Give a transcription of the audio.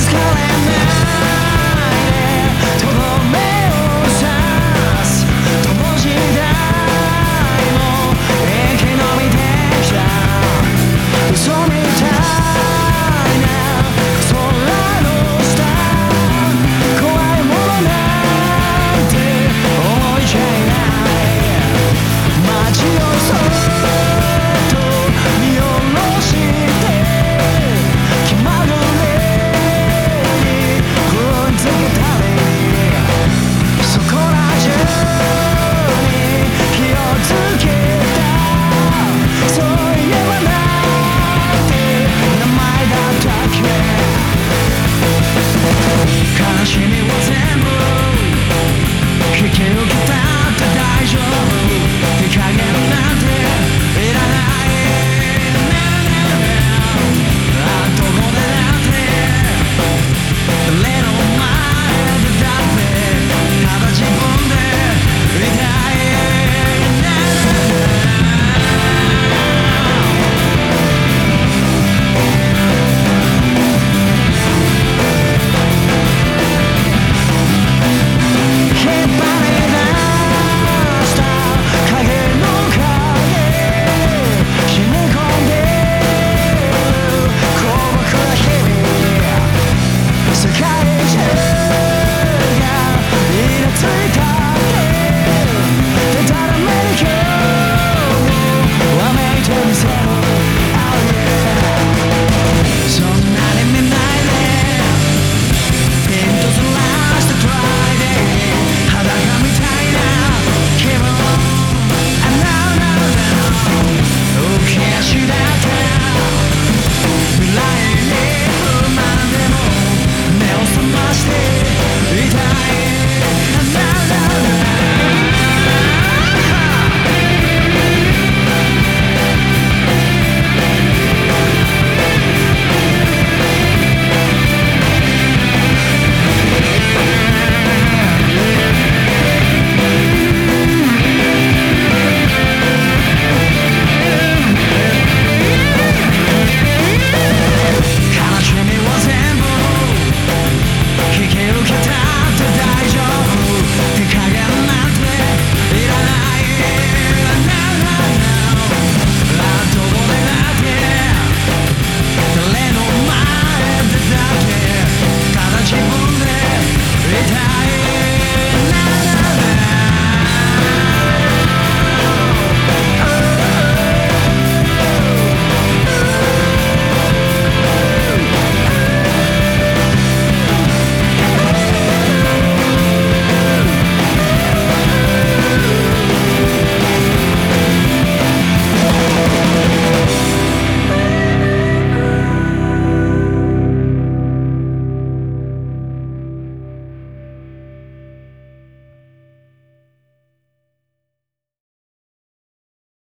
is coming